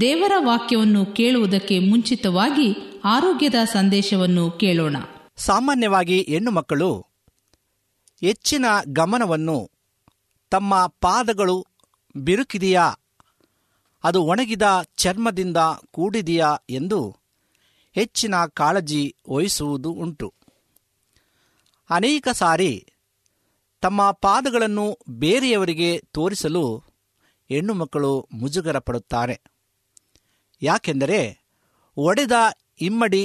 ದೇವರ ವಾಕ್ಯವನ್ನು ಕೇಳುವುದಕ್ಕೆ ಮುಂಚಿತವಾಗಿ ಆರೋಗ್ಯದ ಸಂದೇಶವನ್ನು ಕೇಳೋಣ. ಸಾಮಾನ್ಯವಾಗಿ ಹೆಣ್ಣು ಮಕ್ಕಳು ಹೆಚ್ಚಿನ ಗಮನವನ್ನು ತಮ್ಮ ಪಾದಗಳು ಬಿರುಕಿದೆಯಾ? ಅದು ಒಣಗಿದ ಚರ್ಮದಿಂದ ಕೂಡಿದೆಯಾ ಎಂದು ಹೆಚ್ಚಿನ ಕಾಳಜಿ ವಹಿಸುವುದು ಉಂಟು. ಅನೇಕ ಸಾರಿ ತಮ್ಮ ಪಾದಗಳನ್ನು ಬೇರೆಯವರಿಗೆ ತೋರಿಸಲು ಹೆಣ್ಣು ಮಕ್ಕಳು ಮುಜುಗರ ಪಡುತ್ತಾರೆ. ಯಾಕೆಂದರೆ ಒಡೆದ ಇಮ್ಮಡಿ,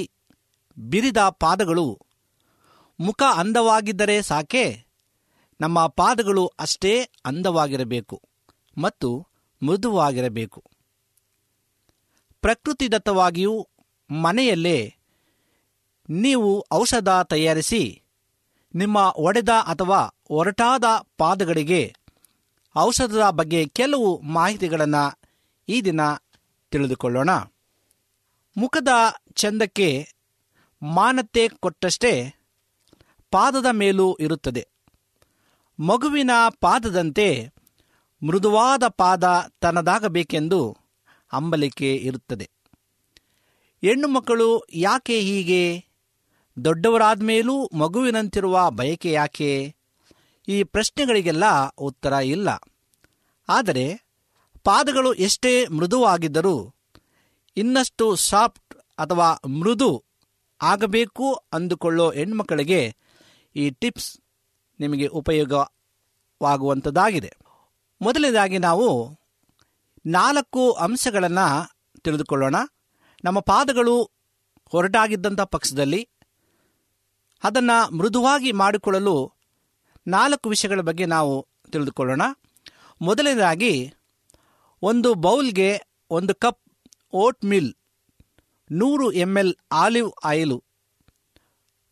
ಬಿರಿದ ಪಾದಗಳು ಮುಖ ಅಂದವಾಗಿದ್ದರೆ ಸಾಕೆ, ನಮ್ಮ ಪಾದಗಳು ಅಷ್ಟೇ ಅಂದವಾಗಿರಬೇಕು ಮತ್ತು ಮೃದುವಾಗಿರಬೇಕು. ಪ್ರಕೃತಿದತ್ತವಾಗಿಯೂ ಮನೆಯಲ್ಲೇ ನೀವು ಔಷಧ ತಯಾರಿಸಿ ನಿಮ್ಮ ಒಡೆದ ಅಥವಾ ಒರಟಾದ ಪಾದಗಳಿಗೆ ಔಷಧದ ಬಗ್ಗೆ ಕೆಲವು ಮಾಹಿತಿಗಳನ್ನು ಈ ದಿನ ತಿಳಿದುಕೊಳ್ಳೋಣ. ಮುಖದ ಚಂದಕ್ಕೆ ಮಾನತೆ ಕೊಟ್ಟಷ್ಟೇ ಪಾದದ ಮೇಲೂ ಇರುತ್ತದೆ. ಮಗುವಿನ ಪಾದದಂತೆ ಮೃದುವಾದ ಪಾದ ತನ್ನದಾಗಬೇಕೆಂದು ಅಂಬಲಿಕೆ ಇರುತ್ತದೆ. ಹೆಣ್ಣು ಮಕ್ಕಳು ಯಾಕೆ ಹೀಗೆ? ದೊಡ್ಡವರಾದ ಮೇಲೂ ಮಗುವಿನಂತಿರುವ ಬಯಕೆ ಯಾಕೆ? ಈ ಪ್ರಶ್ನೆಗಳಿಗೆಲ್ಲ ಉತ್ತರ ಇಲ್ಲ. ಆದರೆ ಪಾದಗಳು ಎಷ್ಟೇ ಮೃದುವಾಗಿದ್ದರೂ ಇನ್ನಷ್ಟು ಸಾಫ್ಟ್ ಅಥವಾ ಮೃದು ಆಗಬೇಕು ಅಂದುಕೊಳ್ಳೋ ಹೆಣ್ಮಕ್ಕಳಿಗೆ ಈ ಟಿಪ್ಸ್ ನಿಮಗೆ ಉಪಯೋಗವಾಗುವಂಥದ್ದಾಗಿದೆ ಮೊದಲನೇದಾಗಿ ನಾವು ನಾಲ್ಕು ಅಂಶಗಳನ್ನು ತಿಳಿದುಕೊಳ್ಳೋಣ. ನಮ್ಮ ಪಾದಗಳು ಹೊರಟಾಗಿದ್ದಂಥ ಪಕ್ಷದಲ್ಲಿ ಅದನ್ನು ಮೃದುವಾಗಿ ಮಾಡಿಕೊಳ್ಳಲು ನಾಲ್ಕು ವಿಷಯಗಳ ಬಗ್ಗೆ ನಾವು ತಿಳಿದುಕೊಳ್ಳೋಣ. ಮೊದಲನೇದಾಗಿ ಒಂದು ಬೌಲ್ಗೆ ಒಂದು ಕಪ್ ಓಟ್ ಮಿಲ್ ನೂರು ಎಂ ಎಲ್ ಆಲಿವ್ ಆಯಿಲು,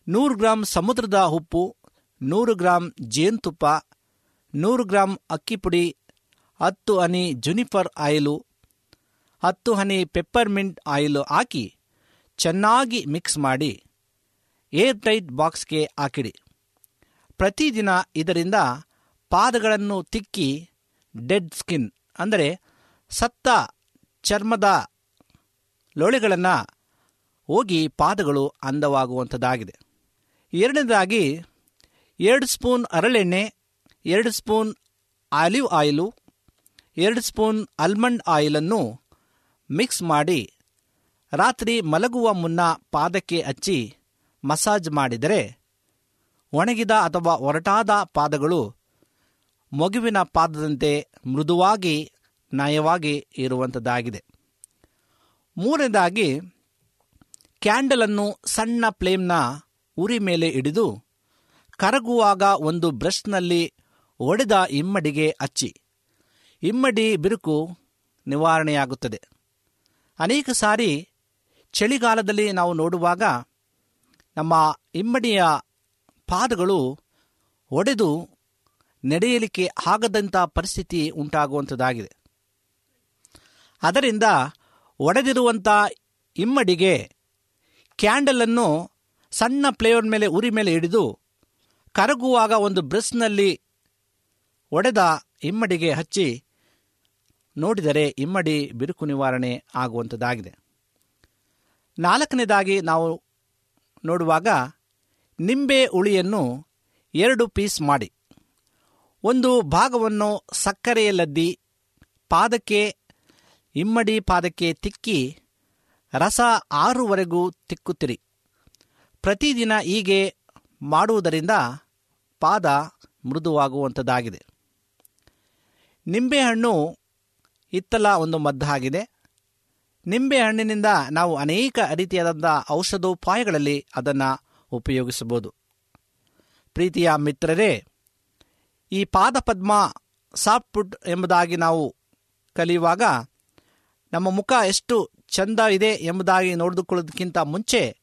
ನೂರು ಗ್ರಾಂ ಸಮುದ್ರದ ಉಪ್ಪು, ನೂರು ಗ್ರಾಂ ಜೇನುತುಪ್ಪ, ನೂರು ಗ್ರಾಂ ಅಕ್ಕಿ ಪುಡಿ, ಹತ್ತು ಹನಿ ಜುನಿಫರ್ ಆಯಿಲು, ಹತ್ತು ಹನಿ ಪೆಪ್ಪರ್ಮಿಂಟ್ ಆಯಿಲು ಹಾಕಿ ಚೆನ್ನಾಗಿ ಮಿಕ್ಸ್ ಮಾಡಿ ಏರ್ ಟೈಟ್ ಬಾಕ್ಸ್ಗೆ ಹಾಕಿಡಿ. ಪ್ರತಿದಿನ ಇದರಿಂದ ಪಾದಗಳನ್ನು ತಿಕ್ಕಿ ಡೆಡ್ ಸ್ಕಿನ್, ಅಂದರೆ ಸತ್ತ ಚರ್ಮದ ಲೋಳೆಗಳನ್ನು ಹೋಗಿ ಪಾದಗಳು ಅಂದವಾಗುವಂಥದ್ದಾಗಿದೆ. ಎರಡನೇದಾಗಿ ಎರಡು ಸ್ಪೂನ್ ಹರಳೆಣ್ಣೆ ಎರಡು ಸ್ಪೂನ್ ಆಲಿವ್ ಆಯಿಲು, ಎರಡು ಸ್ಪೂನ್ ಆಲ್ಮಂಡ್ ಆಯಿಲನ್ನು ಮಿಕ್ಸ್ ಮಾಡಿ ರಾತ್ರಿ ಮಲಗುವ ಮುನ್ನ ಪಾದಕ್ಕೆ ಹಚ್ಚಿ ಮಸಾಜ್ ಮಾಡಿದರೆ ಒಣಗಿದ ಅಥವಾ ಒರಟಾದ ಪಾದಗಳು ಮಗುವಿನ ಪಾದದಂತೆ ಮೃದುವಾಗಿ ನಯವಾಗಿ ಇರುವಂಥದ್ದಾಗಿದೆ ಮೂರನೇದಾಗಿ, ಕ್ಯಾಂಡಲನ್ನು ಸಣ್ಣ ಫ್ಲೇಮ್ನ ಉರಿ ಮೇಲೆ ಹಿಡಿದು ಕರಗುವಾಗ ಒಂದು ಬ್ರಷ್ನಲ್ಲಿ ಒಡೆದ ಇಮ್ಮಡಿಗೆ ಹಚ್ಚಿ ಇಮ್ಮಡಿ ಬಿರುಕು ನಿವಾರಣೆಯಾಗುತ್ತದೆ. ಅನೇಕ ಸಾರಿ ಚಳಿಗಾಲದಲ್ಲಿ ನಾವು ನೋಡುವಾಗ ನಮ್ಮ ಇಮ್ಮಡಿಯ ಪಾದಗಳು ಒಡೆದು ನಡೆಯಲಿಕ್ಕೆ ಆಗದಂಥ ಪರಿಸ್ಥಿತಿ ಉಂಟಾಗುವಂಥದ್ದಾಗಿದೆ ಅದರಿಂದ ಒಡೆದಿರುವಂಥ ಇಮ್ಮಡಿಗೆ ಕ್ಯಾಂಡಲನ್ನು ಸಣ್ಣ ಫ್ಲೇವರ್ ಮೇಲೆ, ಉರಿ ಮೇಲೆ ಹಿಡಿದು ಕರಗುವಾಗ ಒಂದು ಬ್ರಷ್ನಲ್ಲಿ ಒಡೆದ ಇಮ್ಮಡಿಗೆ ಹಚ್ಚಿ ನೋಡಿದರೆ ಇಮ್ಮಡಿ ಬಿರುಕು ನಿವಾರಣೆ ಆಗುವಂಥದ್ದಾಗಿದೆ ನಾಲ್ಕನೇದಾಗಿ ನಾವು ನೋಡುವಾಗ ನಿಂಬೆ ಉಳಿಯನ್ನು ಎರಡು ಪೀಸ್ ಮಾಡಿ. ಒಂದು ಭಾಗವನ್ನು ಸಕ್ಕರೆಯಲ್ಲದ್ದಿ, ಪಾದಕ್ಕೆ ಇಮ್ಮಡಿ ಪಾದಕ್ಕೆ ತಿಕ್ಕಿ ರಸ ಆರುವರೆಗೂ ತಿಕ್ಕುತ್ತಿರಿ. ಪ್ರತಿದಿನ ಹೀಗೆ ಮಾಡುವುದರಿಂದ ಪಾದ ಮೃದುವಾಗುವಂಥದ್ದಾಗಿದೆ. ನಿಂಬೆಹಣ್ಣು ಇತ್ತಲ ಒಂದು ಮದ್ದಾಗಿದೆ ನಿಂಬೆಹಣ್ಣಿನಿಂದ ನಾವು ಅನೇಕ ರೀತಿಯಾದಂಥ ಔಷಧೋಪಾಯಗಳಲ್ಲಿ ಅದನ್ನು ಉಪಯೋಗಿಸಬಹುದು. ಪ್ರೀತಿಯ ಮಿತ್ರರೇ, ಈ ಪಾದಪದ್ಮ ಸಾಫ್ಟ್ ಎಂಬುದಾಗಿ ನಾವು ಕಲಿಯುವಾಗ ನಮ್ಮ ಮುಖ ಎಷ್ಟು ಚಂದ ಇದೆ ಎಂಬುದಾಗಿ ನೋಡಿದುಕೊಳ್ಳೋದಕ್ಕಿಂತ ಮುಂಚೆ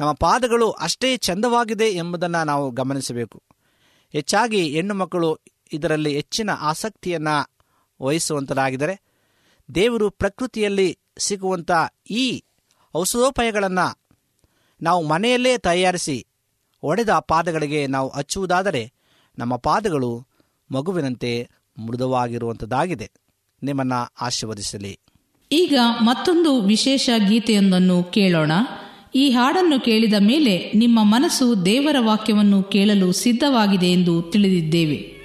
ನಮ್ಮ ಪಾದಗಳು ಅಷ್ಟೇ ಚಂದವಾಗಿದೆ ಎಂಬುದನ್ನು ನಾವು ಗಮನಿಸಬೇಕು. ಹೆಚ್ಚಾಗಿ ಹೆಣ್ಣು ಮಕ್ಕಳು ಇದರಲ್ಲಿ ಹೆಚ್ಚಿನ ಆಸಕ್ತಿಯನ್ನು ವಹಿಸುವಂತರಾಗಿದ್ದರೆ ದೇವರು ಪ್ರಕೃತಿಯಲ್ಲಿ ಸಿಗುವಂಥ ಈ ಔಷಧೋಪಾಯಗಳನ್ನು ನಾವು ಮನೆಯಲ್ಲೇ ತಯಾರಿಸಿ ಒಡೆದ ಪಾದಗಳಿಗೆ ನಾವು ಹಚ್ಚುವುದಾದರೆ ನಮ್ಮ ಪಾದಗಳು ಮಗುವಿನಂತೆ ಮೃದುವಾಗಿರುವಂಥದ್ದಾಗಿದೆ ನಿಮ್ಮನ್ನು ಆಶೀರ್ವದಿಸಲಿ. ಈಗ ಮತ್ತೊಂದು ವಿಶೇಷ ಗೀತೆಯೊಂದನ್ನು ಕೇಳೋಣ. ಈ ಹಾಡನ್ನು ಕೇಳಿದ ಮೇಲೆ ನಿಮ್ಮ ಮನಸ್ಸು ದೇವರ ವಾಕ್ಯವನ್ನು ಕೇಳಲು ಸಿದ್ಧವಾಗಿದೆ ಎಂದು ತಿಳಿದಿದ್ದೇವೆ.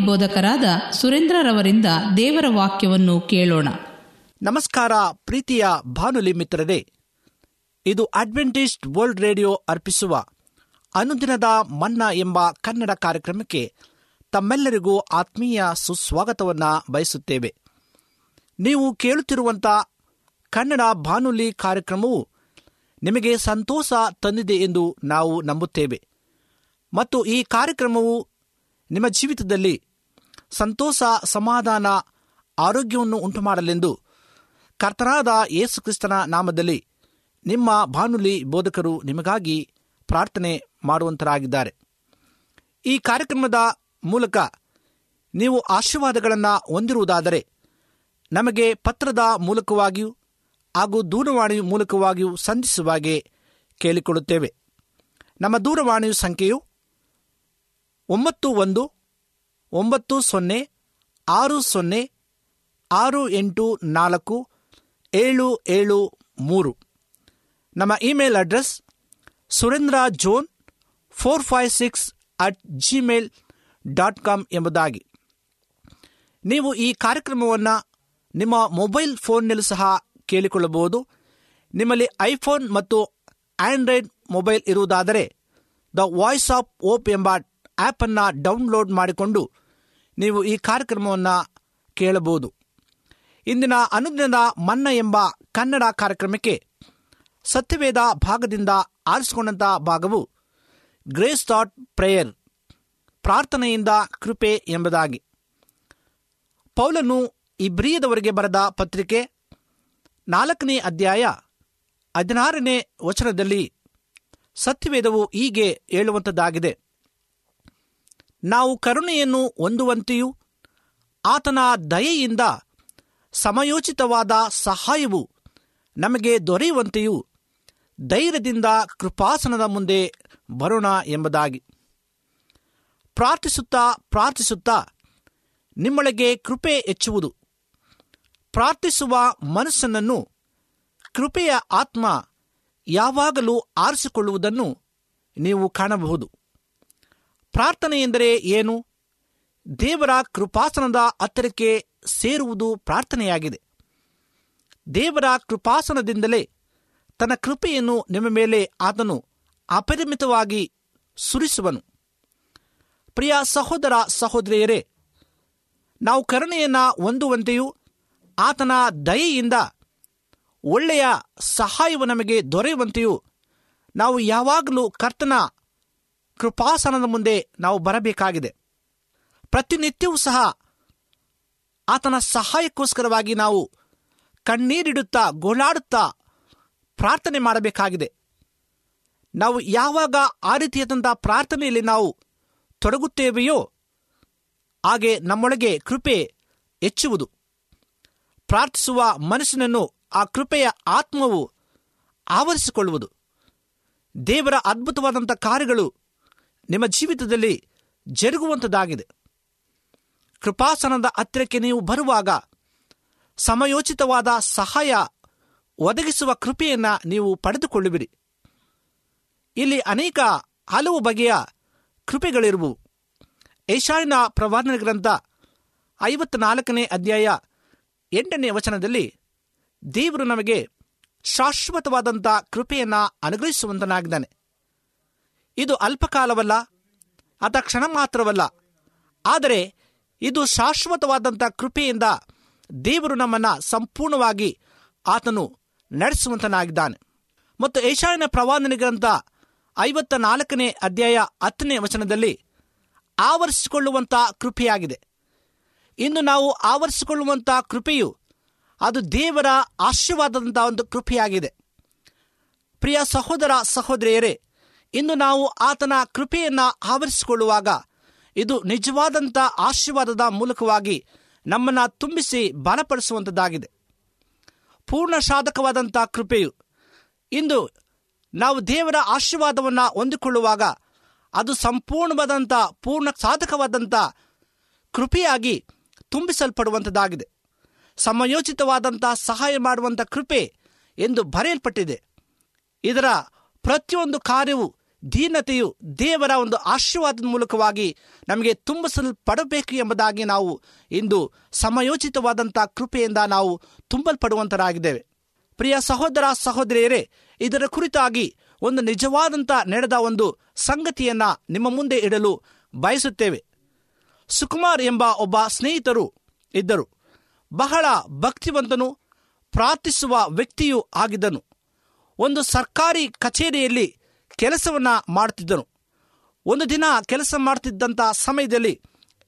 ಬಾನುಲಿ ಬೋಧಕರಾದ ಸುರೇಂದ್ರರವರಿಂದ ದೇವರ ವಾಕ್ಯವನ್ನು ಕೇಳೋಣ. ನಮಸ್ಕಾರ ಪ್ರೀತಿಯ ಬಾನುಲಿ ಮಿತ್ರರೇ. ಇದು ಅಡ್ವೆಂಟಿಸ್ಟ್ ವರ್ಲ್ಡ್ ರೇಡಿಯೋ ಅರ್ಪಿಸುವ ಅನುದಿನದ ಮನ್ನಾ ಎಂಬ ಕನ್ನಡ ಕಾರ್ಯಕ್ರಮಕ್ಕೆ ತಮ್ಮೆಲ್ಲರಿಗೂ ಆತ್ಮೀಯ ಸುಸ್ವಾಗತವನ್ನು ಬಯಸುತ್ತೇವೆ. ನೀವು ಕೇಳುತ್ತಿರುವಂಥ ಕನ್ನಡ ಬಾನುಲಿ ಕಾರ್ಯಕ್ರಮವು ನಿಮಗೆ ಸಂತೋಷ ತಂದಿದೆ ಎಂದು ನಾವು ನಂಬುತ್ತೇವೆ. ಮತ್ತು ಈ ಕಾರ್ಯಕ್ರಮವು ನಿಮ್ಮ ಜೀವಿತದಲ್ಲಿ ಸಂತೋಷ, ಸಮಾಧಾನ, ಆರೋಗ್ಯವನ್ನು ಉಂಟುಮಾಡಲೆಂದು ಕರ್ತನಾದ ಯೇಸು ಕ್ರಿಸ್ತನ ನಾಮದಲ್ಲಿ ನಿಮ್ಮ ಬಾನುಲಿ ಬೋಧಕರು ನಿಮಗಾಗಿ ಪ್ರಾರ್ಥನೆ ಮಾಡುವಂತರಾಗಿದ್ದಾರೆ. ಈ ಕಾರ್ಯಕ್ರಮದ ಮೂಲಕ ನೀವು ಆಶೀರ್ವಾದಗಳನ್ನು ಹೊಂದಿರುವುದಾದರೆ ನಮಗೆ ಪತ್ರದ ಮೂಲಕವಾಗಿಯೂ ಹಾಗೂ ದೂರವಾಣಿ ಮೂಲಕವಾಗಿಯೂ ಸಂಧಿಸುವಾಗೆ ಕೇಳಿಕೊಳ್ಳುತ್ತೇವೆ. ನಮ್ಮ ದೂರವಾಣಿ ಸಂಖ್ಯೆಯು ಒಂಬತ್ತು ಒಂದು, ಒಂಬತ್ತು ಸೊನ್ನೆ, ಆರು ಸೊನ್ನೆ, ಆರು ಎಂಟು ನಾಲ್ಕು, ಏಳು ಏಳು ಮೂರು. ನಮ್ಮ email address Surendra John four five six at Gmail dot com ಎಂಬುದಾಗಿ. ನೀವು ಈ ಕಾರ್ಯಕ್ರಮವನ್ನು ನಿಮ್ಮ ಮೊಬೈಲ್ ಫೋನ್ನಲ್ಲೂ ಸಹ ಕೇಳಿಕೊಳ್ಳಬಹುದು. ನಿಮ್ಮಲ್ಲಿ ಐಫೋನ್ ಮತ್ತು ಆಂಡ್ರಾಯ್ಡ್ ಮೊಬೈಲ್ ಇರುವುದಾದರೆ ದ ವಾಯ್ಸ್ ಆಫ್ ಓಪ್ ಎಂಬ ಆ್ಯಪನ್ನು ಡೌನ್ಲೋಡ್ ಮಾಡಿಕೊಂಡು ನೀವು ಈ ಕಾರ್ಯಕ್ರಮವನ್ನು ಕೇಳಬಹುದು. ಇಂದಿನ ಅನುದಿನದ ಮನ್ನ ಎಂಬ ಕನ್ನಡ ಕಾರ್ಯಕ್ರಮಕ್ಕೆ ಸತ್ಯವೇದ ಭಾಗದಿಂದ ಆರಿಸಿಕೊಂಡಂಥ ಭಾಗವು ಗ್ರೇಸ್ ಥಾಟ್ ಪ್ರೇಯರ್ ಪ್ರಾರ್ಥನೆಯಿಂದ ಕೃಪೆ ಎಂಬುದಾಗಿ. ಪೌಲನು ಇಬ್ರಿಯದವರಿಗೆ ಬರೆದ ಪತ್ರಿಕೆ ನಾಲ್ಕನೇ ಅಧ್ಯಾಯ ಹದಿನಾರನೇ ವಚನದಲ್ಲಿ ಸತ್ಯವೇದವು ಹೀಗೆ ಹೇಳುವಂಥದ್ದಾಗಿದೆ ನಾವು ಕರುಣೆಯನ್ನು ಹೊಂದುವಂತೆಯೂ ಆತನ ದಯೆಯಿಂದ ಸಮಯೋಚಿತವಾದ ಸಹಾಯವು ನಮಗೆ ದೊರೆಯುವಂತೆಯೂ ಧೈರ್ಯದಿಂದ ಕೃಪಾಸನದ ಮುಂದೆ ಬರೋಣ ಎಂಬುದಾಗಿ. ಪ್ರಾರ್ಥಿಸುತ್ತಾ ಪ್ರಾರ್ಥಿಸುತ್ತಾ ನಿಮ್ಮೊಳಗೆ ಕೃಪೆ ಹೆಚ್ಚುವುದು. ಪ್ರಾರ್ಥಿಸುವ ಮನಸ್ಸನ್ನು ಕೃಪೆಯ ಆತ್ಮ ಯಾವಾಗಲೂ ಆರಿಸಿಕೊಳ್ಳುವುದನ್ನು ನೀವು ಕಾಣಬಹುದು. ಪ್ರಾರ್ಥನೆ ಎಂದರೆ ಏನು? ದೇವರ ಕೃಪಾಸನದ ಹತ್ತಿರಕ್ಕೆ ಸೇರುವುದು ಪ್ರಾರ್ಥನೆಯಾಗಿದೆ. ದೇವರ ಕೃಪಾಸನದಿಂದಲೇ ತನ್ನ ಕೃಪೆಯನ್ನು ನಿಮ್ಮ ಮೇಲೆ ಆತನು ಅಪರಿಮಿತವಾಗಿ ಸುರಿಸುವನು. ಪ್ರಿಯ ಸಹೋದರ ಸಹೋದರಿಯರೇ, ನಾವು ಕರುಣೆಯನ್ನು ಹೊಂದುವಂತೆಯೂ ಆತನ ದಯೆಯಿಂದ ಒಳ್ಳೆಯ ಸಹಾಯವು ನಮಗೆ ದೊರೆಯುವಂತೆಯೂ ನಾವು ಯಾವಾಗಲೂ ಕರ್ತನ ಕೃಪಾಸನದ ಮುಂದೆ ನಾವು ಬರಬೇಕಾಗಿದೆ. ಪ್ರತಿನಿತ್ಯವೂ ಸಹ ಆತನ ಸಹಾಯಕ್ಕೋಸ್ಕರವಾಗಿ ನಾವು ಕಣ್ಣೀರಿಡುತ್ತಾ, ಗೋಳಾಡುತ್ತಾ ಪ್ರಾರ್ಥನೆ ಮಾಡಬೇಕಾಗಿದೆ. ನಾವು ಯಾವಾಗ ಆ ರೀತಿಯಾದಂಥ ಪ್ರಾರ್ಥನೆಯಲ್ಲಿ ನಾವು ತೊಡಗುತ್ತೇವೆಯೋ, ಹಾಗೆ ನಮ್ಮೊಳಗೆ ಕೃಪೆ ಹೆಚ್ಚುವುದು. ಪ್ರಾರ್ಥಿಸುವ ಮನಸ್ಸಿನನ್ನು ಆ ಕೃಪೆಯ ಆತ್ಮವು ಆವರಿಸಿಕೊಳ್ಳುವುದು. ದೇವರ ಅದ್ಭುತವಾದಂಥ ಕಾರ್ಯಗಳು ನಿಮ್ಮ ಜೀವಿತದಲ್ಲಿ ಜರುಗುವಂಥದ್ದಾಗಿದೆ. ಕೃಪಾಸನದ ಹತ್ತಿರಕ್ಕೆ ನೀವು ಬರುವಾಗ ಸಮಯೋಚಿತವಾದ ಸಹಾಯ ಒದಗಿಸುವ ಕೃಪೆಯನ್ನು ನೀವು ಪಡೆದುಕೊಳ್ಳುವಿರಿ. ಇಲ್ಲಿ ಅನೇಕ ಹಲವು ಬಗೆಯ ಕೃಪೆಗಳಿರುವು. ಏಷಾಯಿನ ಪ್ರವಾದನ ಗ್ರಂಥ ಐವತ್ನಾಲ್ಕನೇ ಅಧ್ಯಾಯ ಎಂಟನೇ ವಚನದಲ್ಲಿ ದೇವರು ನಮಗೆ ಶಾಶ್ವತವಾದಂಥ ಕೃಪೆಯನ್ನು ಅನುಗ್ರಹಿಸುವಂತನಾಗಿದ್ದಾನೆ. ಇದು ಅಲ್ಪಕಾಲವಲ್ಲ ಆತ ಕ್ಷಣ ಮಾತ್ರವಲ್ಲ. ಆದರೆ ಇದು ಶಾಶ್ವತವಾದಂಥ ಕೃಪೆಯಿಂದ ದೇವರು ನಮ್ಮನ್ನು ಸಂಪೂರ್ಣವಾಗಿ ಆತನು ನಡೆಸುವಂತನಾಗಿದ್ದಾನೆ. ಮತ್ತು ಏಷಾಯನ ಪ್ರವಾದನೆ ಗ್ರಂಥ ಐವತ್ತ ನಾಲ್ಕನೇ ಅಧ್ಯಾಯ ಹತ್ತನೇ ವಚನದಲ್ಲಿ ಆವರಿಸಿಕೊಳ್ಳುವಂಥ ಕೃಪೆಯಾಗಿದೆ. ಇಂದು ನಾವು ಆವರಿಸಿಕೊಳ್ಳುವಂಥ ಕೃಪೆಯು ಅದು ದೇವರ ಆಶೀರ್ವಾದದಂಥ ಒಂದು ಕೃಪೆಯಾಗಿದೆ. ಪ್ರಿಯ ಸಹೋದರ ಸಹೋದರಿಯರೇ ಇಂದು ನಾವು ಆತನ ಕೃಪೆಯನ್ನು ಆವರಿಸಿಕೊಳ್ಳುವಾಗ ಇದು ನಿಜವಾದಂಥ ಆಶೀರ್ವಾದದ ಮೂಲಕವಾಗಿ ನಮ್ಮನ್ನು ತುಂಬಿಸಿ ಬಲಪಡಿಸುವಂಥದ್ದಾಗಿದೆ ಪೂರ್ಣ ಸಾಧಕವಾದಂಥ ಕೃಪೆಯು ಇಂದು ನಾವು ದೇವರ ಆಶೀರ್ವಾದವನ್ನು ಹೊಂದಿಕೊಳ್ಳುವಾಗ ಅದು ಸಂಪೂರ್ಣವಾದಂಥ ಪೂರ್ಣ ಸಾಧಕವಾದಂಥ ಕೃಪೆಯಾಗಿ ತುಂಬಿಸಲ್ಪಡುವಂಥದ್ದಾಗಿದೆ ಸಮಯೋಚಿತವಾದಂಥ ಸಹಾಯ ಮಾಡುವಂಥ ಕೃಪೆ ಎಂದು ಬರೆಯಲ್ಪಟ್ಟಿದೆ. ಇದರ ಪ್ರತಿಯೊಂದು ಕಾರ್ಯವು ದೀನತೆಯು ದೇವರ ಒಂದು ಆಶೀರ್ವಾದದ ಮೂಲಕವಾಗಿ ನಮಗೆ ತುಂಬಿಸಲ್ಪಡಬೇಕು ಎಂಬುದಾಗಿ ನಾವು ಇಂದು ಸಮಯೋಚಿತವಾದಂಥ ಕೃಪೆಯಿಂದ ನಾವು ತುಂಬಲ್ಪಡುವಂತರಾಗಿದ್ದೇವೆ. ಪ್ರಿಯ ಸಹೋದರ ಸಹೋದರಿಯರೇ, ಇದರ ಕುರಿತಾಗಿ ಒಂದು ನಿಜವಾದಂಥ ನಡೆದ ಒಂದು ಸಂಗತಿಯನ್ನ ನಿಮ್ಮ ಮುಂದೆ ಇಡಲು ಬಯಸುತ್ತೇವೆ. ಸುಕುಮಾರ್ ಎಂಬ ಒಬ್ಬ ಸ್ನೇಹಿತರು ಇದ್ದರು. ಬಹಳ ಭಕ್ತಿವಂತನು, ಪ್ರಾರ್ಥಿಸುವ ವ್ಯಕ್ತಿಯೂ ಆಗಿದ್ದನು. ಒಂದು ಸರ್ಕಾರಿ ಕಚೇರಿಯಲ್ಲಿ ಕೆಲಸವನ್ನ ಮಾಡುತ್ತಿದ್ದನು ಒಂದು ದಿನ ಕೆಲಸ ಮಾಡ್ತಿದ್ದಂಥ ಸಮಯದಲ್ಲಿ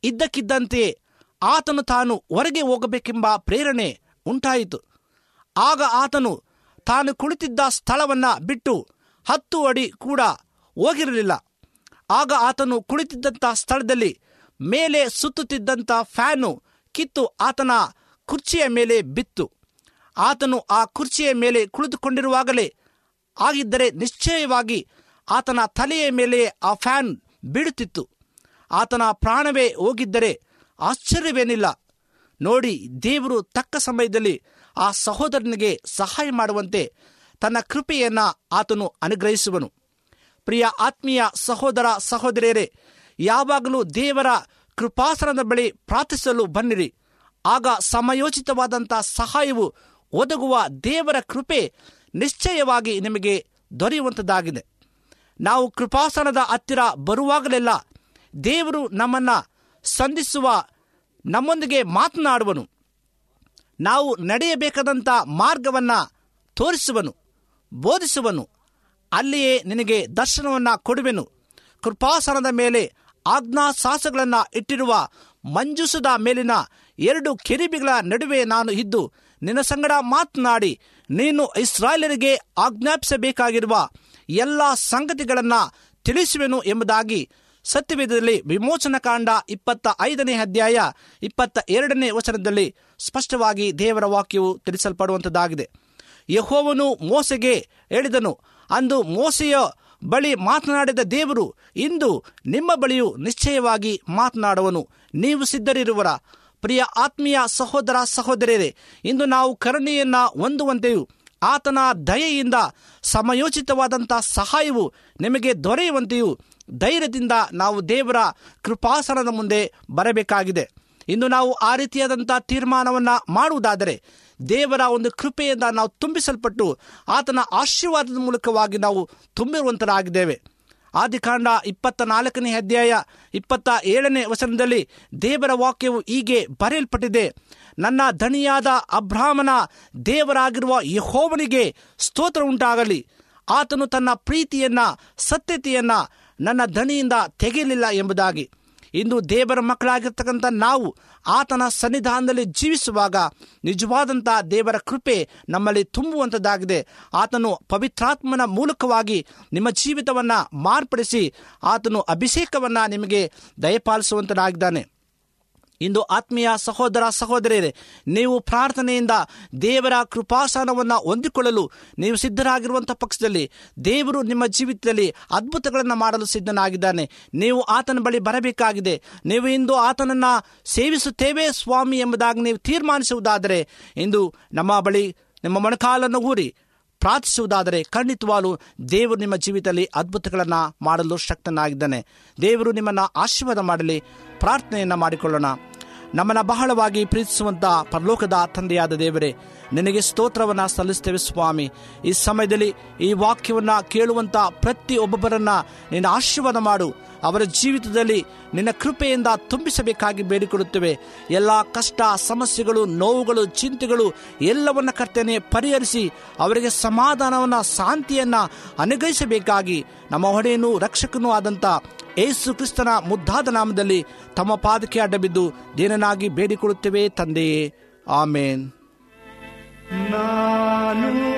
ಇದ್ದಕ್ಕಿದ್ದಂತೆ ಆತನು ತಾನು ಹೊರಗೆ ಹೋಗಬೇಕೆಂಬ ಪ್ರೇರಣೆ ಉಂಟಾಯಿತು. ಆಗ ಆತನು ತಾನು ಕುಳಿತಿದ್ದ ಸ್ಥಳವನ್ನು ಬಿಟ್ಟು ಹತ್ತು ಅಡಿ ಕೂಡ ಹೋಗಿರಲಿಲ್ಲ. ಆಗ ಆತನು ಕುಳಿತಿದ್ದಂಥ ಸ್ಥಳದಲ್ಲಿ ಮೇಲೆ ಸುತ್ತುತ್ತಿದ್ದಂಥ ಫ್ಯಾನು ಕಿತ್ತು ಆತನ ಕುರ್ಚಿಯ ಮೇಲೆ ಬಿತ್ತು. ಆತನು ಆ ಕುರ್ಚಿಯ ಮೇಲೆ ಕುಳಿತುಕೊಂಡಿರುವಾಗಲೇ ಆಗಿದ್ದರೆ ನಿಶ್ಚಯವಾಗಿ ಆತನ ತಲೆಯ ಮೇಲೆ ಆ ಫ್ಯಾನ್ ಬೀಳುತ್ತಿತ್ತು. ಆತನ ಪ್ರಾಣವೇ ಹೋಗಿದ್ದರೆ ಆಶ್ಚರ್ಯವೇನಿಲ್ಲ. ನೋಡಿ, ದೇವರು ತಕ್ಕ ಸಮಯದಲ್ಲಿ ಆ ಸಹೋದರನಿಗೆ ಸಹಾಯ ಮಾಡುವಂತೆ ತನ್ನ ಕೃಪೆಯನ್ನು ಆತನು ಅನುಗ್ರಹಿಸುವನು. ಪ್ರಿಯ ಆತ್ಮೀಯ ಸಹೋದರ ಸಹೋದರಿಯರೇ, ಯಾವಾಗಲೂ ದೇವರ ಕೃಪಾಸನದ ಬಳಿ ಪ್ರಾರ್ಥಿಸಲು ಬನ್ನಿರಿ. ಆಗ ಸಮಯೋಚಿತವಾದಂಥ ಸಹಾಯವು ಒದಗುವ ದೇವರ ಕೃಪೆ ನಿಶ್ಚಯವಾಗಿ ನಿಮಗೆ ದೊರೆಯುವಂಥದ್ದಾಗಿದೆ. ನಾವು ಕೃಪಾಸನದ ಹತ್ತಿರ ಬರುವಾಗಲೆಲ್ಲ ದೇವರು ನಮ್ಮನ್ನು ಸಂಧಿಸುವ, ನಮ್ಮೊಂದಿಗೆ ಮಾತನಾಡುವನು. ನಾವು ನಡೆಯಬೇಕಾದಂಥ ಮಾರ್ಗವನ್ನು ತೋರಿಸುವನು, ಬೋಧಿಸುವನು. ಅಲ್ಲಿಯೇ ನಿನಗೆ ದರ್ಶನವನ್ನು ಕೊಡುವೆನು. ಕೃಪಾಸನದ ಮೇಲೆ ಆಜ್ಞಾಸಾಸಗಳನ್ನು ಇಟ್ಟಿರುವ ಮಂಜುಸದ ಮೇಲಿನ ಎರಡು ಕೆರಿಬಿಗಳ ನಡುವೆ ನಾನು ಇದ್ದು ನಿನ್ನ ಸಂಗಡ ಮಾತನಾಡಿ ನೀನು ಇಸ್ರಾಯೇಲರಿಗೆ ಆಜ್ಞಾಪಿಸಬೇಕಾಗಿರುವ ಎಲ್ಲ ಸಂಗತಿಗಳನ್ನು ತಿಳಿಸುವೆನು ಎಂಬುದಾಗಿ ಸತ್ಯವೇದದಲ್ಲಿ ವಿಮೋಚನಕಾಂಡ ಇಪ್ಪತ್ತ ಐದನೇ ಅಧ್ಯಾಯ ಇಪ್ಪತ್ತ ಎರಡನೇ ವಚನದಲ್ಲಿ ಸ್ಪಷ್ಟವಾಗಿ ದೇವರ ವಾಕ್ಯವು ತಿಳಿಸಲ್ಪಡುವಂಥದ್ದಾಗಿದೆ ಯಹೋವನು ಮೋಸೆಗೆ ಹೇಳಿದನು, ಅಂದು ಮೋಸೆಯ ಬಳಿ ಮಾತನಾಡಿದ ದೇವರು ಇಂದು ನಿಮ್ಮ ಬಳಿಯು ನಿಶ್ಚಯವಾಗಿ ಮಾತನಾಡುವನು. ನೀವು ಸಿದ್ಧರಿರುವರ, ಪ್ರಿಯ ಆತ್ಮೀಯ ಸಹೋದರ ಸಹೋದರಿಯರೇ ಇಂದು ನಾವು ಕರುಣೆಯನ್ನು ಹೊಂದುವಂತೆಯೂ ಆತನ ದಯೆಯಿಂದ ಸಮಯೋಚಿತವಾದಂಥ ಸಹಾಯವು ನಿಮಗೆ ದೊರೆಯುವಂತೆಯೂ ಧೈರ್ಯದಿಂದ ನಾವು ದೇವರ ಕೃಪಾಸನದ ಮುಂದೆ ಬರಬೇಕಾಗಿದೆ. ಇಂದು ನಾವು ಆ ರೀತಿಯಾದಂಥ ತೀರ್ಮಾನವನ್ನು ಮಾಡುವುದಾದರೆ ದೇವರ ಒಂದು ಕೃಪೆಯಿಂದ ನಾವು ತುಂಬಿಸಲ್ಪಟ್ಟು ಆತನ ಆಶೀರ್ವಾದದ ಮೂಲಕವಾಗಿ ನಾವು ತುಂಬಿರುವಂತರಾಗಿದ್ದೇವೆ. ಆದಿಕಾಂಡ ಇಪ್ಪತ್ತ ನಾಲ್ಕನೇ ಅಧ್ಯಾಯ ಇಪ್ಪತ್ತ ಏಳನೇ ವಚನದಲ್ಲಿ ದೇವರ ವಾಕ್ಯವು ಹೀಗೆ ಬರೆಯಲ್ಪಟ್ಟಿದೆ. ನನ್ನ ದಣಿಯಾದ ಅಬ್ರಾಹ್ಮನ ದೇವರಾಗಿರುವ ಯಹೋವನಿಗೆ ಸ್ತೋತ್ರ ಉಂಟಾಗಲಿ. ಆತನು ತನ್ನ ಪ್ರೀತಿಯನ್ನ, ಸತ್ಯತೆಯನ್ನು ನನ್ನ ದಣಿಯಿಂದ ತೆಗೆಯಲಿಲ್ಲ ಎಂಬುದಾಗಿ. ಇಂದು ದೇವರ ಮಕ್ಕಳಾಗಿರ್ತಕ್ಕಂಥ ನಾವು ಆತನ ಸನ್ನಿಧಾನದಲ್ಲಿ ಜೀವಿಸುವಾಗ ನಿಜವಾದಂಥ ದೇವರ ಕೃಪೆ ನಮ್ಮಲ್ಲಿ ತುಂಬುವಂಥದ್ದಾಗಿದೆ. ಆತನು ಪವಿತ್ರಾತ್ಮನ ಮೂಲಕವಾಗಿ ನಿಮ್ಮ ಜೀವಿತವನ್ನು ಮಾರ್ಪಡಿಸಿ ಆತನು ಅಭಿಷೇಕವನ್ನು ನಿಮಗೆ ದಯಪಾಲಿಸುವಂತನಾಗಿದ್ದಾನೆ. ಇಂದು ಆತ್ಮೀಯ ಸಹೋದರ ಸಹೋದರಿಯರೇ, ನೀವು ಪ್ರಾರ್ಥನೆಯಿಂದ ದೇವರ ಕೃಪಾಸನವನ್ನು ಹೊಂದಿಕೊಳ್ಳಲು ನೀವು ಸಿದ್ಧರಾಗಿರುವಂಥ ಪಕ್ಷದಲ್ಲಿ, ದೇವರು ನಿಮ್ಮ ಜೀವಿತದಲ್ಲಿ ಅದ್ಭುತಗಳನ್ನು ಮಾಡಲು ಸಿದ್ಧನಾಗಿದ್ದಾನೆ. ನೀವು ಆತನ ಬಳಿ ಬರಬೇಕಾಗಿದೆ. ನೀವು ಇಂದು ಆತನನ್ನು ಸೇವಿಸುತ್ತೇವೆ ಸ್ವಾಮಿ ಎಂಬುದಾಗಿ ನೀವು ತೀರ್ಮಾನಿಸುವುದಾದರೆ, ಇಂದು ನಮ್ಮ ಬಳಿ ನಿಮ್ಮ ಮೊಣಕಾಲನ್ನು ಊರಿ ಪ್ರಾರ್ಥಿಸುವುದಾದರೆ, ಖಂಡಿತವಾಗಲೂ ದೇವರು ನಿಮ್ಮ ಜೀವಿತದಲ್ಲಿ ಅದ್ಭುತಗಳನ್ನು ಮಾಡಲು ಶಕ್ತನಾಗಿದ್ದಾನೆ. ದೇವರು ನಿಮ್ಮನ್ನು ಆಶೀರ್ವಾದ ಮಾಡಲಿ, ಪ್ರಾರ್ಥನೆಯನ್ನು ಮಾಡಿಕೊಳ್ಳೋಣ. ನಮ್ಮನ್ನು ಬಹಳವಾಗಿ ಪ್ರೀತಿಸುವಂಥ ಪರಲೋಕದ ತಂದೆಯಾದ ದೇವರೇ, ನಿನಗೆ ಸ್ತೋತ್ರವನ್ನು ಸಲ್ಲಿಸ್ತೇವೆ ಸ್ವಾಮಿ. ಈ ಸಮಯದಲ್ಲಿ ಈ ವಾಕ್ಯವನ್ನು ಕೇಳುವಂಥ ಪ್ರತಿ ಒಬ್ಬೊಬ್ಬರನ್ನ ನಿನ್ನ ಆಶೀರ್ವಾದ ಮಾಡು. ಅವರ ಜೀವಿತದಲ್ಲಿ ನಿನ್ನ ಕೃಪೆಯಿಂದ ತುಂಬಿಸಬೇಕಾಗಿ ಬೇಡಿಕೊಳ್ಳುತ್ತೇವೆ. ಎಲ್ಲ ಕಷ್ಟ, ಸಮಸ್ಯೆಗಳು, ನೋವುಗಳು, ಚಿಂತೆಗಳು ಎಲ್ಲವನ್ನ ಕರ್ತನೆ ಪರಿಹರಿಸಿ ಅವರಿಗೆ ಸಮಾಧಾನವನ್ನು, ಶಾಂತಿಯನ್ನು ಅನುಗ್ರಹಿಸಬೇಕಾಗಿ ನಮ್ಮ ಹೊಡೆಯನು ರಕ್ಷಕನೂ ಆದಂಥ ಏಸು ಕ್ರಿಸ್ತನ ಮುದ್ದಾದ ನಾಮದಲ್ಲಿ ತಮ್ಮ ಪಾದಕ್ಕೆ ಅಡ್ಡಬಿದ್ದು ದೇನನಾಗಿ ಬೇಡಿಕೊಳ್ಳುತ್ತೇವೆ ತಂದೆಯೇ. ಆಮೇನ್. ನಾನು